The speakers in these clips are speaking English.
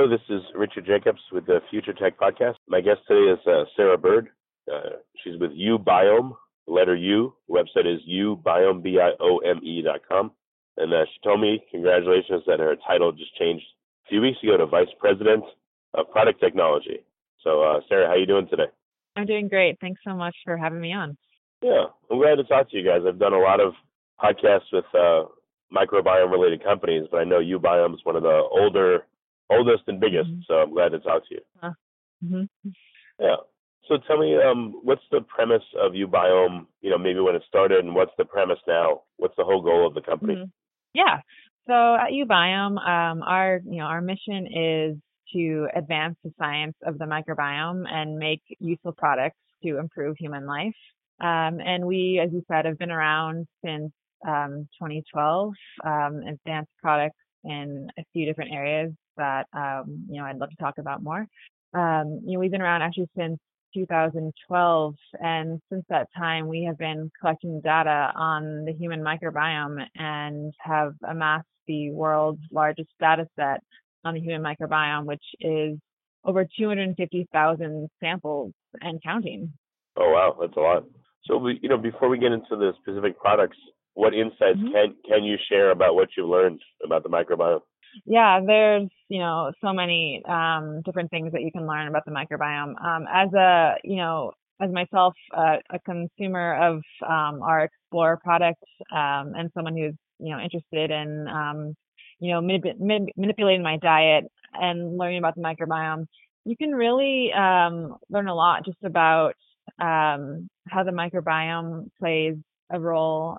Hello, this is Richard Jacobs with the Future Tech Podcast. My guest today is uh, Sarah Bird. Uh, she's with uBiome, letter U. Website is ubiome, B-I-O-M-E dot com. And uh, she told me, congratulations, that her title just changed a few weeks ago to Vice President of Product Technology. So, uh, Sarah, how are you doing today? I'm doing great. Thanks so much for having me on. Yeah, I'm glad to talk to you guys. I've done a lot of podcasts with uh, microbiome related companies, but I know uBiome is one of the older, oldest and biggest. Mm-hmm. So I'm glad to talk to you. Uh, mm-hmm. Yeah. So tell me, um, what's the premise of uBiome? You know, maybe when it started, and what's the premise now? What's the whole goal of the company? Mm-hmm. Yeah. So at uBiome, um, our you know our mission is to advance the science of the microbiome and make useful products to improve human life. Um, and we, as you said, have been around since um, 2012, um, advanced products in a few different areas that, um, you know, I'd love to talk about more. Um, you know, we've been around actually since 2012, and since that time, we have been collecting data on the human microbiome and have amassed the world's largest data set on the human microbiome, which is over 250,000 samples and counting. Oh wow, that's a lot. So we, you know, before we get into the specific products, what insights mm-hmm. can can you share about what you've learned about the microbiome? Yeah, there's you know so many um, different things that you can learn about the microbiome. Um, as a you know as myself uh, a consumer of um, our Explore product um, and someone who's you know interested in um, you know manip- manip- manipulating my diet and learning about the microbiome, you can really um, learn a lot just about how the microbiome plays a role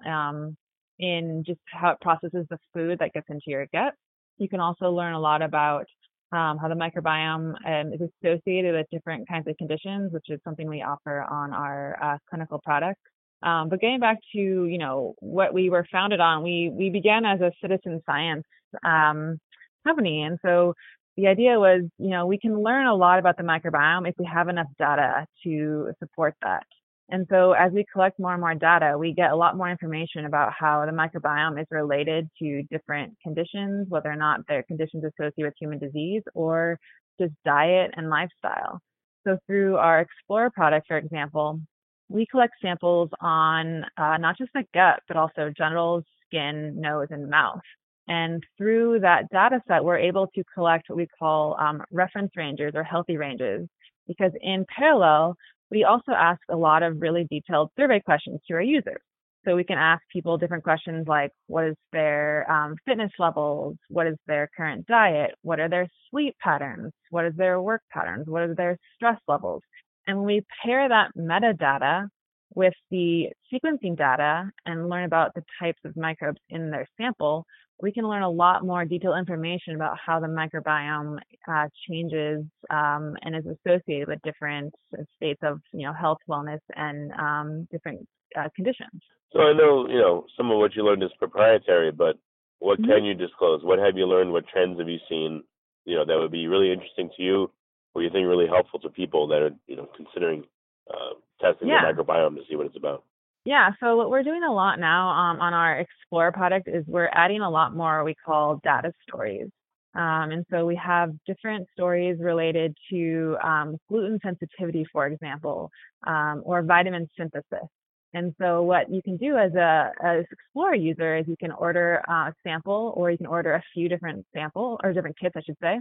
in just how it processes the food that gets into your gut. You can also learn a lot about um, how the microbiome um, is associated with different kinds of conditions, which is something we offer on our uh, clinical products. Um, but getting back to you know what we were founded on, we we began as a citizen science um, company, and so the idea was, you know, we can learn a lot about the microbiome if we have enough data to support that. And so as we collect more and more data, we get a lot more information about how the microbiome is related to different conditions, whether or not they're conditions associated with human disease or just diet and lifestyle. So through our Explorer product, for example, we collect samples on uh, not just the gut, but also genitals, skin, nose, and mouth. And through that data set, we're able to collect what we call um, reference ranges or healthy ranges. Because in parallel, we also ask a lot of really detailed survey questions to our users. So we can ask people different questions like what is their um, fitness levels? What is their current diet? What are their sleep patterns? What is their work patterns? What are their stress levels? And when we pair that metadata with the sequencing data and learn about the types of microbes in their sample, we can learn a lot more detailed information about how the microbiome uh, changes um, and is associated with different states of you know health, wellness, and um, different uh, conditions. So I know you know some of what you learned is proprietary, but what mm-hmm. can you disclose? What have you learned? What trends have you seen? You know that would be really interesting to you, or you think really helpful to people that are you know considering uh, testing yeah. the microbiome to see what it's about. Yeah, so what we're doing a lot now um, on our Explore product is we're adding a lot more we call data stories. Um, and so we have different stories related to um, gluten sensitivity, for example, um, or vitamin synthesis. And so what you can do as a as Explorer user is you can order a sample or you can order a few different sample or different kits, I should say.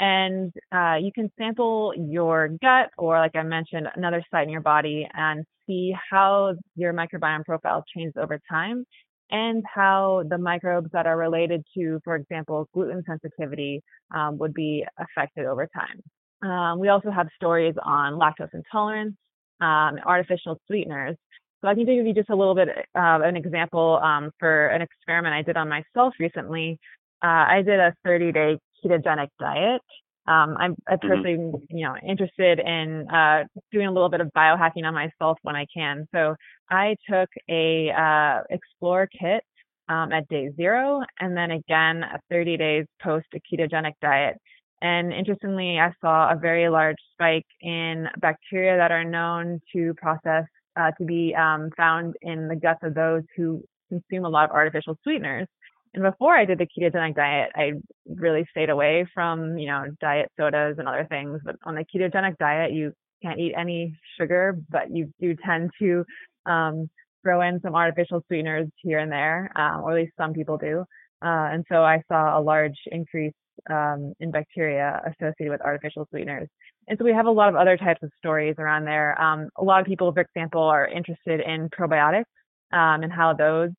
And uh, you can sample your gut or like I mentioned, another site in your body and see how your microbiome profile changes over time and how the microbes that are related to, for example, gluten sensitivity um, would be affected over time. Um, we also have stories on lactose intolerance, um, artificial sweeteners. So I can give you just a little bit of an example um, for an experiment I did on myself recently. Uh, I did a 30 day ketogenic diet Um, I'm, I'm mm-hmm. personally, you know, interested in uh, doing a little bit of biohacking on myself when I can. So I took a uh, Explore kit um, at day zero, and then again 30 days post a ketogenic diet. And interestingly, I saw a very large spike in bacteria that are known to process uh, to be um, found in the guts of those who consume a lot of artificial sweeteners. And before I did the ketogenic diet, I really stayed away from, you know, diet sodas and other things. But on the ketogenic diet, you can't eat any sugar, but you do tend to um, throw in some artificial sweeteners here and there, um, or at least some people do. Uh, and so I saw a large increase um, in bacteria associated with artificial sweeteners. And so we have a lot of other types of stories around there. Um, a lot of people, for example, are interested in probiotics um, and how those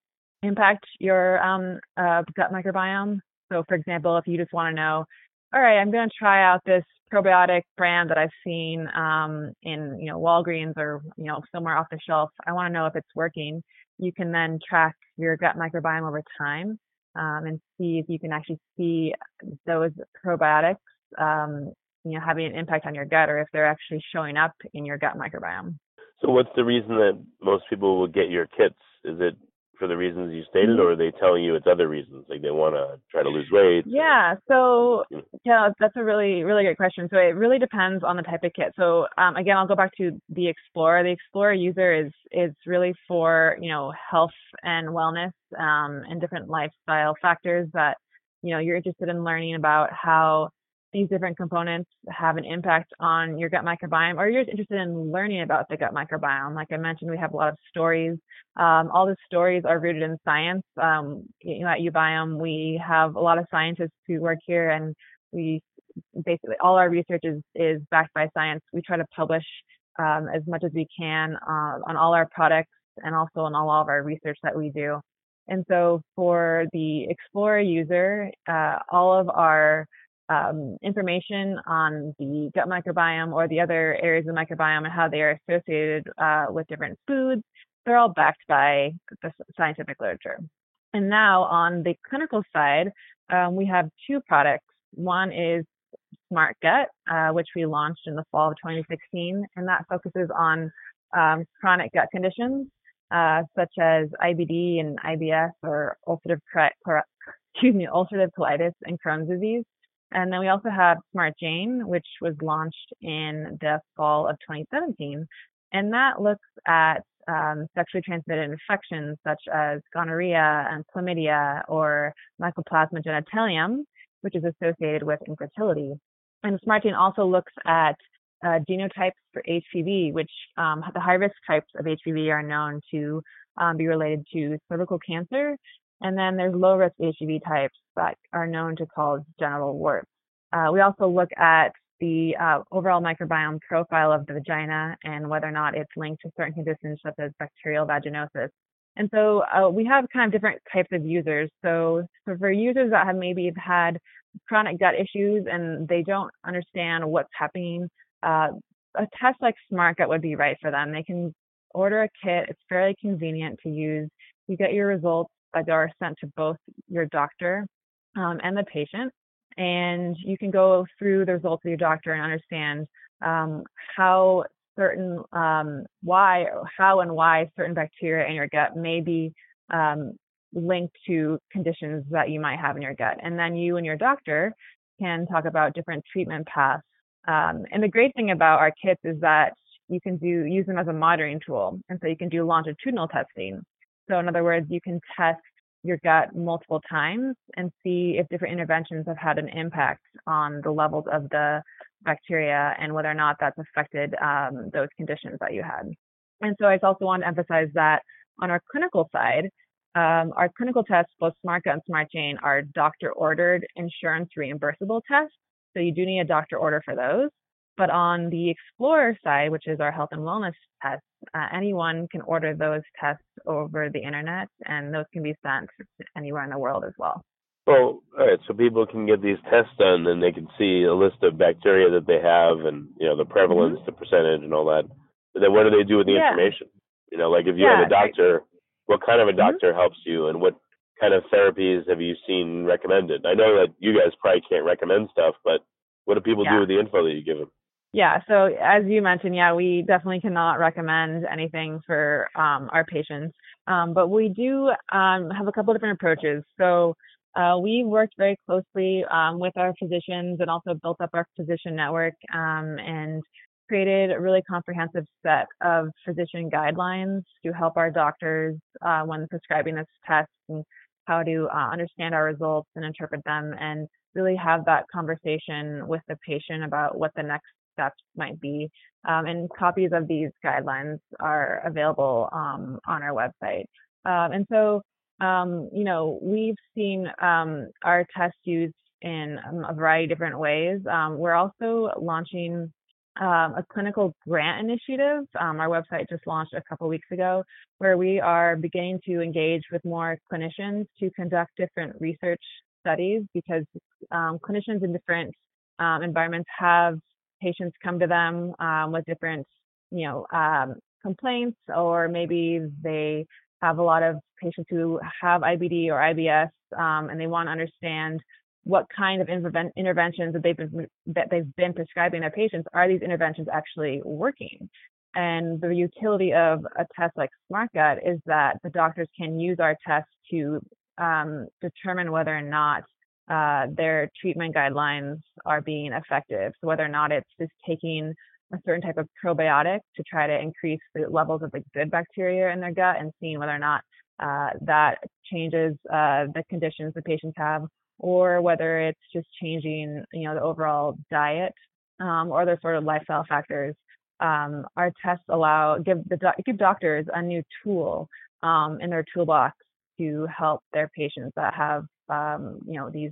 impact your um, uh, gut microbiome. So, for example, if you just want to know, all right, I'm going to try out this probiotic brand that I've seen um, in, you know, Walgreens or you know somewhere off the shelf. I want to know if it's working. You can then track your gut microbiome over time um, and see if you can actually see those probiotics, um, you know, having an impact on your gut or if they're actually showing up in your gut microbiome. So, what's the reason that most people will get your kits? Is it for the reasons you stated, mm-hmm. or are they telling you it's other reasons, like they want to try to lose weight? Yeah, so yeah, that's a really really good question. So it really depends on the type of kit. So um, again, I'll go back to the Explorer. The Explorer user is is really for you know health and wellness um, and different lifestyle factors that you know you're interested in learning about how these different components have an impact on your gut microbiome, or you're just interested in learning about the gut microbiome. Like I mentioned, we have a lot of stories. Um, all the stories are rooted in science. Um, you know, at uBiome, we have a lot of scientists who work here, and we basically all our research is is backed by science. We try to publish um, as much as we can uh, on all our products and also on all of our research that we do. And so for the Explorer user, uh, all of our um, information on the gut microbiome or the other areas of the microbiome and how they are associated uh, with different foods. They're all backed by the scientific literature. And now on the clinical side, um, we have two products. One is Smart Gut, uh, which we launched in the fall of 2016, and that focuses on um, chronic gut conditions uh, such as IBD and IBS or ulcerative, excuse me, ulcerative colitis and Crohn's disease. And then we also have Smart Jane, which was launched in the fall of 2017. And that looks at um, sexually transmitted infections such as gonorrhea and chlamydia or mycoplasma genitalium, which is associated with infertility. And Smart Jane also looks at uh, genotypes for HPV, which um, the high risk types of HPV are known to um, be related to cervical cancer and then there's low risk HPV types that are known to cause genital warts. Uh, we also look at the uh, overall microbiome profile of the vagina and whether or not it's linked to certain conditions such as bacterial vaginosis. And so uh, we have kind of different types of users. So, so for users that have maybe had chronic gut issues and they don't understand what's happening, uh, a test like SmartGut would be right for them. They can order a kit. It's fairly convenient to use. You get your results are sent to both your doctor um, and the patient. And you can go through the results of your doctor and understand um, how certain, um, why, how and why certain bacteria in your gut may be um, linked to conditions that you might have in your gut. And then you and your doctor can talk about different treatment paths. Um, and the great thing about our kits is that you can do use them as a monitoring tool. And so you can do longitudinal testing. So in other words, you can test your gut multiple times and see if different interventions have had an impact on the levels of the bacteria and whether or not that's affected um, those conditions that you had. And so I also want to emphasize that on our clinical side, um, our clinical tests, both SmartGut and SmartJane, are doctor ordered insurance reimbursable tests. So you do need a doctor order for those. But on the Explorer side, which is our health and wellness tests, uh, anyone can order those tests over the internet, and those can be sent anywhere in the world as well. Well, all right. So people can get these tests done, and they can see a list of bacteria that they have, and you know the prevalence, mm-hmm. the percentage, and all that. But then, what do they do with the yeah. information? You know, like if you yeah, have a doctor, what kind of a mm-hmm. doctor mm-hmm. helps you, and what kind of therapies have you seen recommended? I know that you guys probably can't recommend stuff, but what do people yeah. do with the info that you give them? Yeah, so as you mentioned, yeah, we definitely cannot recommend anything for um, our patients, um, but we do um, have a couple different approaches. So uh, we worked very closely um, with our physicians and also built up our physician network um, and created a really comprehensive set of physician guidelines to help our doctors uh, when prescribing this test and how to uh, understand our results and interpret them and really have that conversation with the patient about what the next steps might be. Um, and copies of these guidelines are available um, on our website. Um, and so, um, you know, we've seen um, our test used in a variety of different ways. we're also launching um, a clinical grant initiative. Um, our website just launched a couple weeks ago, where we are beginning to engage with more clinicians to conduct different research studies because um, clinicians in different environments have patients come to them um, with different, you know, um, complaints, or maybe they have a lot of patients who have IBD or IBS, and they want to understand what kind of interventions that they've been that they've been prescribing their patients. Are these interventions actually working? And the utility of a test like SmartGut is that the doctors can use our test to um, determine whether or not uh, their treatment guidelines are being effective. So whether or not it's just taking a certain type of probiotic to try to increase the levels of the good bacteria in their gut and seeing whether or not uh, that changes uh, the conditions the patients have, or whether it's just changing, you know, the overall diet um, or other sort of lifestyle factors. Um, our tests allow give the give doctors a new tool um, in their toolbox to help their patients that have um, you know these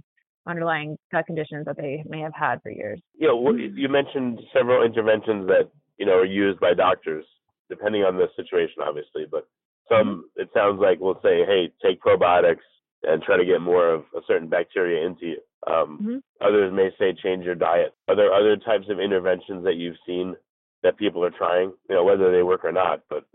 underlying gut conditions that they may have had for years. Yeah, well, you mentioned several interventions that you know are used by doctors, depending on the situation, obviously. But some, it sounds like we'll say, hey, take probiotics and try to get more of a certain bacteria into you. Um, mm-hmm. Others may say change your diet. Are there other types of interventions that you've seen that people are trying? You know, whether they work or not, but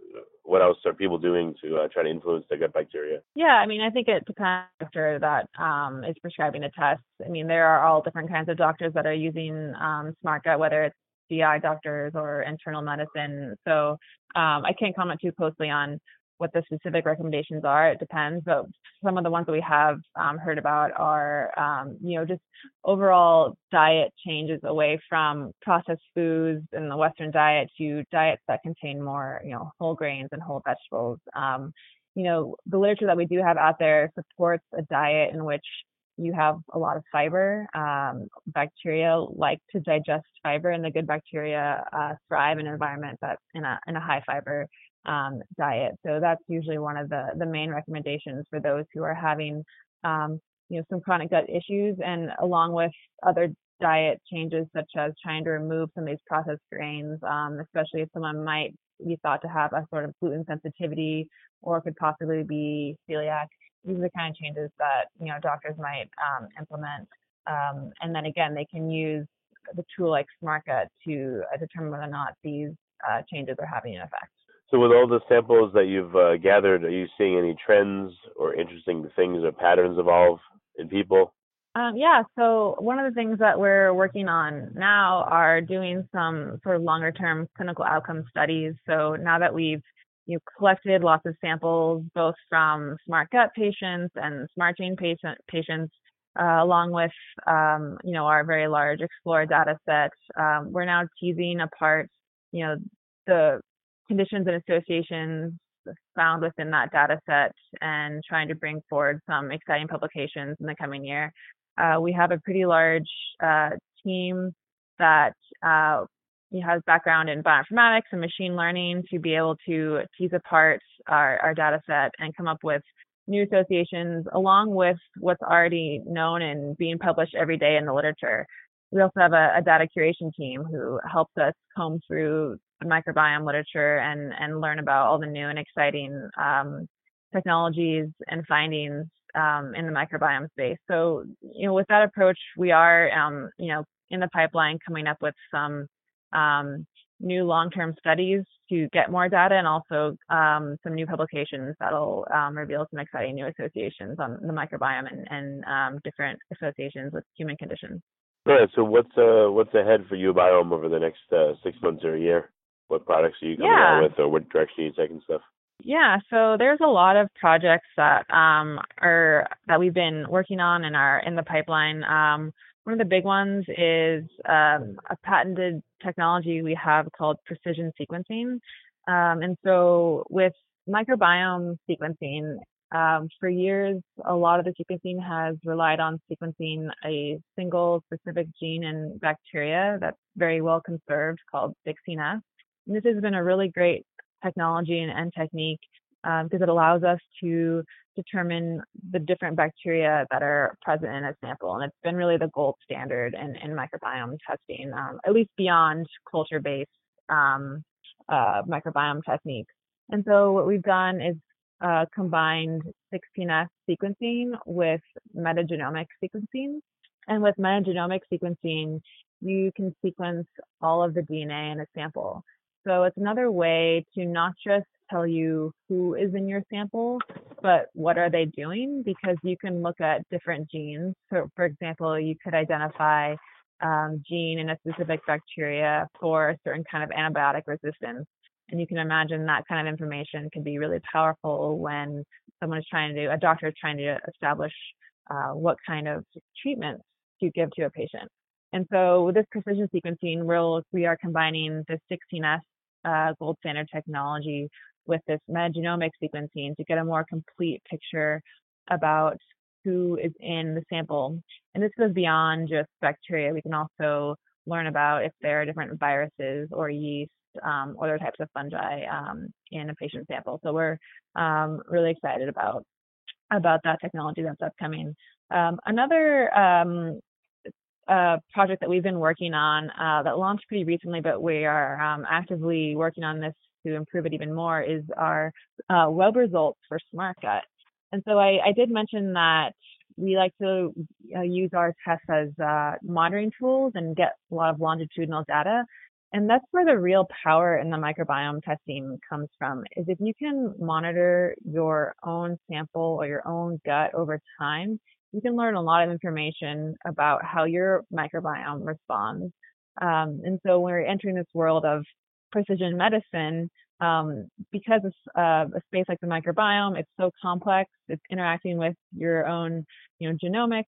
what else are people doing to uh, try to influence their gut bacteria? Yeah, I mean, I think it depends doctor that um, is prescribing the test. I mean, there are all different kinds of doctors that are using um, Smart Gut, whether it's GI doctors or internal medicine. So um, I can't comment too closely on what the specific recommendations are. It depends, but some of the ones that we have um, heard about are, um, you know, just overall diet changes away from processed foods and the Western diet to diets that contain more, you know, whole grains and whole vegetables. Um, you know, the literature that we do have out there supports a diet in which you have a lot of fiber. Um, bacteria like to digest fiber, and the good bacteria uh, thrive in an environment that's in a in a high fiber um, diet. So that's usually one of the the main recommendations for those who are having um, you know some chronic gut issues, and along with other diet changes such as trying to remove some of these processed grains, um, especially if someone might be thought to have a sort of gluten sensitivity or could possibly be celiac. These are the kind of changes that you know doctors might um, implement, um, and then again they can use the tool like SmartGut to uh, determine whether or not these uh, changes are having an effect. So, with all the samples that you've uh, gathered, are you seeing any trends or interesting things or patterns evolve in people? Um, yeah, so one of the things that we're working on now are doing some sort of longer term clinical outcome studies. So now that we've you collected lots of samples, both from Smart Gut patients and Smart Jane patient, patients, uh, along with um, you know our very large Explorer data set, um, we're now teasing apart you know the conditions and associations found within that data set and trying to bring forward some exciting publications in the coming year. Uh, we have a pretty large uh, team that uh, has background in bioinformatics and machine learning to be able to tease apart our, our data set and come up with new associations along with what's already known and being published every day in the literature. We also have a, a data curation team who helps us comb through microbiome literature and and learn about all the new and exciting um, technologies and findings um, in the microbiome space. So you know, with that approach, we are um, you know in the pipeline coming up with some um, new long-term studies to get more data and also um, some new publications that'll um, reveal some exciting new associations on the microbiome and, and different associations with human conditions. Right. So what's uh what's ahead for uBiome over the next uh, six months or a year? What products are you coming yeah. out with, or what direction are you taking stuff? Yeah, so there's a lot of projects that um, are that we've been working on and are in the pipeline. Um, one of the big ones is um, a patented technology we have called precision sequencing. Um, and so with microbiome sequencing, um, for years, a lot of the sequencing has relied on sequencing a single specific gene in bacteria that's very well conserved called 16S. And this has been a really great technology and, and technique um, because it allows us to determine the different bacteria that are present in a sample. And it's been really the gold standard in, in microbiome testing, um, at least beyond culture based um, uh, microbiome techniques. And so what we've done is uh, combined 16S sequencing with metagenomic sequencing. And with metagenomic sequencing, you can sequence all of the DNA in a sample. So it's another way to not just tell you who is in your sample, but what are they doing? Because you can look at different genes. So, for example, you could identify um, gene in a specific bacteria for a certain kind of antibiotic resistance. And you can imagine that kind of information can be really powerful when someone is trying to, a doctor is trying to establish uh, what kind of treatment to give to a patient. And so with this precision sequencing, we'll, we are combining the 16S uh, gold standard technology with this metagenomic sequencing to get a more complete picture about who is in the sample. And this goes beyond just bacteria. We can also learn about if there are different viruses or yeast um, other types of fungi um, in a patient sample. So we're um, really excited about about that technology that's upcoming. Um, another um, uh, project that we've been working on uh, that launched pretty recently, but we are actively working on this to improve it even more is our uh, web results for SmartGut. And so I, I, did mention that we like to uh, use our tests as uh, monitoring tools and get a lot of longitudinal data. And that's where the real power in the microbiome testing comes from is if you can monitor your own sample or your own gut over time, you can learn a lot of information about how your microbiome responds. Um, and so when we're entering this world of precision medicine, um, because uh, a space like the microbiome, it's so complex. It's interacting with your own, you know, genomics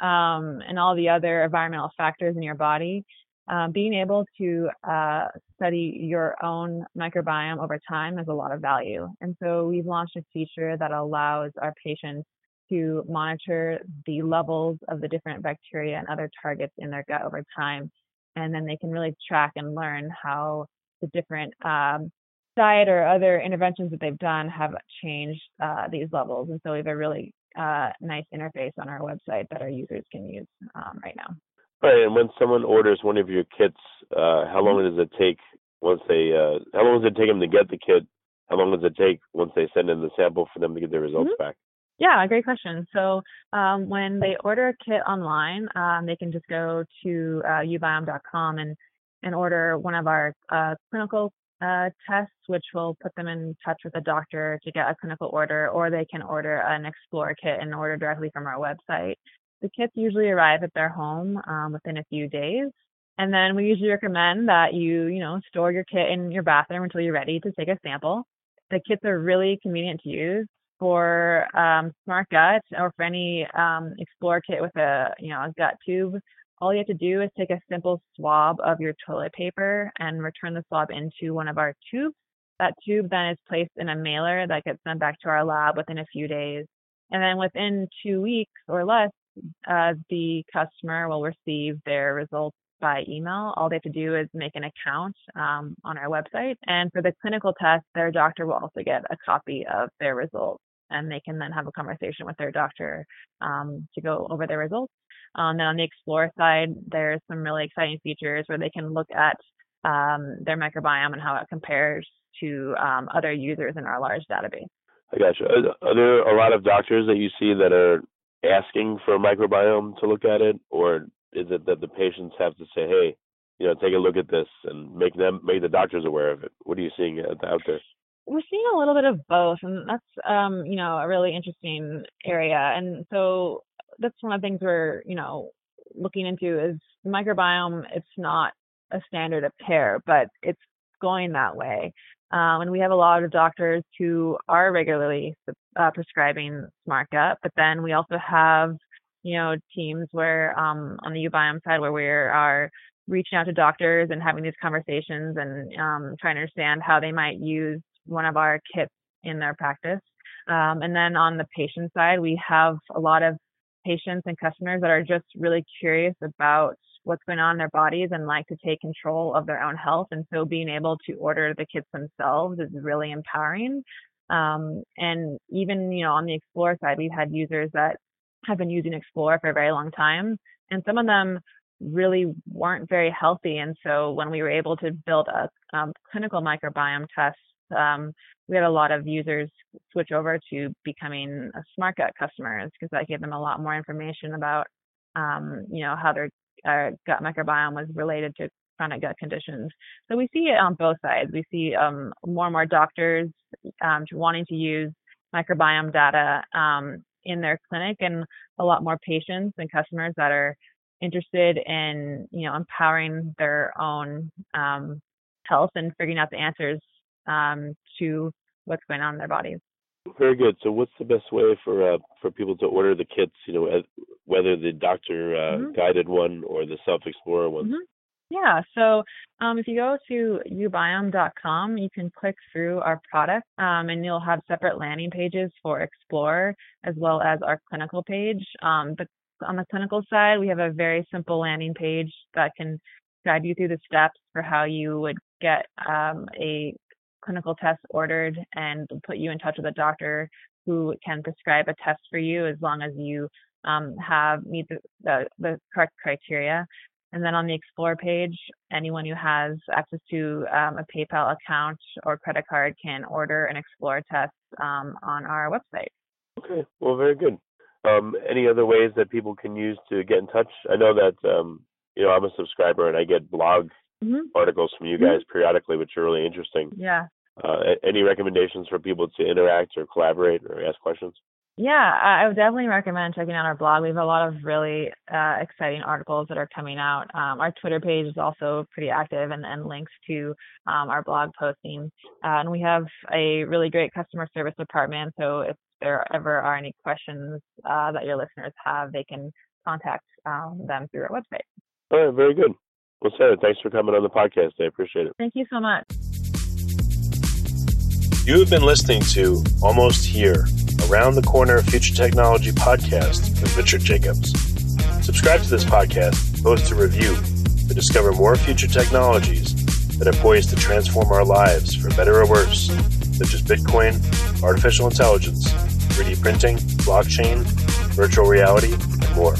um, and all the other environmental factors in your body. Um, being able to uh, study your own microbiome over time has a lot of value. And so we've launched a feature that allows our patients to monitor the levels of the different bacteria and other targets in their gut over time. And then they can really track and learn how the different um, diet or other interventions that they've done have changed uh, these levels. And so we have a really uh, nice interface on our website that our users can use um, right now. Right, and when someone orders one of your kits, uh, how long mm-hmm. does it take once they? Uh, how long does it take them to get the kit? How long does it take once they send in the sample for them to get their results mm-hmm. back? Yeah, great question. So um, when they order a kit online, um, they can just go to uh, ubiome.com and and order one of our uh, clinical uh, tests, which will put them in touch with a doctor to get a clinical order, or they can order an Explore kit and order directly from our website. The kits usually arrive at their home um, within a few days. And then we usually recommend that you, you know, store your kit in your bathroom until you're ready to take a sample. The kits are really convenient to use for um, Smart Gut or for any um, Explore kit with a, you know, a gut tube all you have to do is take a simple swab of your toilet paper and return the swab into one of our tubes. That tube then is placed in a mailer that gets sent back to our lab within a few days. And then within two weeks or less, the customer will receive their results by email. All they have to do is make an account um, on our website. And for the clinical test, their doctor will also get a copy of their results. And they can then have a conversation with their doctor um, to go over their results um, then on the Explore side, there's some really exciting features where they can look at um, their microbiome and how it compares to um, other users in our large database. I gotcha. Are there a lot of doctors that you see that are asking for a microbiome to look at it, or is it that the patients have to say, "Hey, you know, take a look at this," and make them make the doctors aware of it? What are you seeing out there? We're seeing a little bit of both, and that's um, you know a really interesting area. And so that's one of the things we're, you know, looking into is the microbiome. It's not a standard of care, but it's going that way. Um, and we have a lot of doctors who are regularly uh, prescribing Smart but then we also have, you know, teams where um, on the uBiome side where we are reaching out to doctors and having these conversations and um, trying to understand how they might use one of our kits in their practice. Um, and then on the patient side, we have a lot of patients and customers that are just really curious about what's going on in their bodies and like to take control of their own health. And so being able to order the kits themselves is really empowering. Um, and even, you know, on the Explore side, we've had users that have been using Explore for a very long time. And some of them really weren't very healthy. And so when we were able to build a um, clinical microbiome test, um, we had a lot of users switch over to becoming a smart gut customers because that gave them a lot more information about, um, you know, how their uh, gut microbiome was related to chronic gut conditions. So we see it on both sides. We see um, more and more doctors um, wanting to use microbiome data um, in their clinic, and a lot more patients and customers that are interested in, you know, empowering their own um, health and figuring out the answers um, to what's going on in their bodies. Very good. So, what's the best way for uh, for people to order the kits? You know, whether the doctor uh, mm-hmm. guided one or the self explorer one. Mm-hmm. Yeah. So, um, if you go to ubiome.com, you can click through our product, um, and you'll have separate landing pages for Explore as well as our clinical page. Um, but on the clinical side, we have a very simple landing page that can guide you through the steps for how you would get um, a clinical test ordered and put you in touch with a doctor who can prescribe a test for you as long as you um, have meet the, the, the, correct criteria. And then on the Explore page, anyone who has access to um, a PayPal account or credit card can order an Explore test um, on our website. Okay, well, very good. Um, any other ways that people can use to get in touch? I know that um, you know I'm a subscriber and I get blog mm-hmm. articles from you mm-hmm. guys mm-hmm. periodically, which are really interesting. Yeah. Uh, any recommendations for people to interact or collaborate or ask questions? Yeah, I would definitely recommend checking out our blog. We have a lot of really uh, exciting articles that are coming out. Um, our Twitter page is also pretty active and, and links to um, our blog posting. Uh, and we have a really great customer service department. So if there ever are any questions uh, that your listeners have, they can contact um, them through our website. All right, very good. Well, Sarah, thanks for coming on the podcast. I appreciate it. Thank you so much. You have been listening to Almost Here, Around the Corner Future Technology podcast with Richard Jacobs. Subscribe to this podcast, post a review to discover more future technologies that are poised to transform our lives for better or worse, such as Bitcoin, artificial intelligence, 3D printing, blockchain, virtual reality, and more.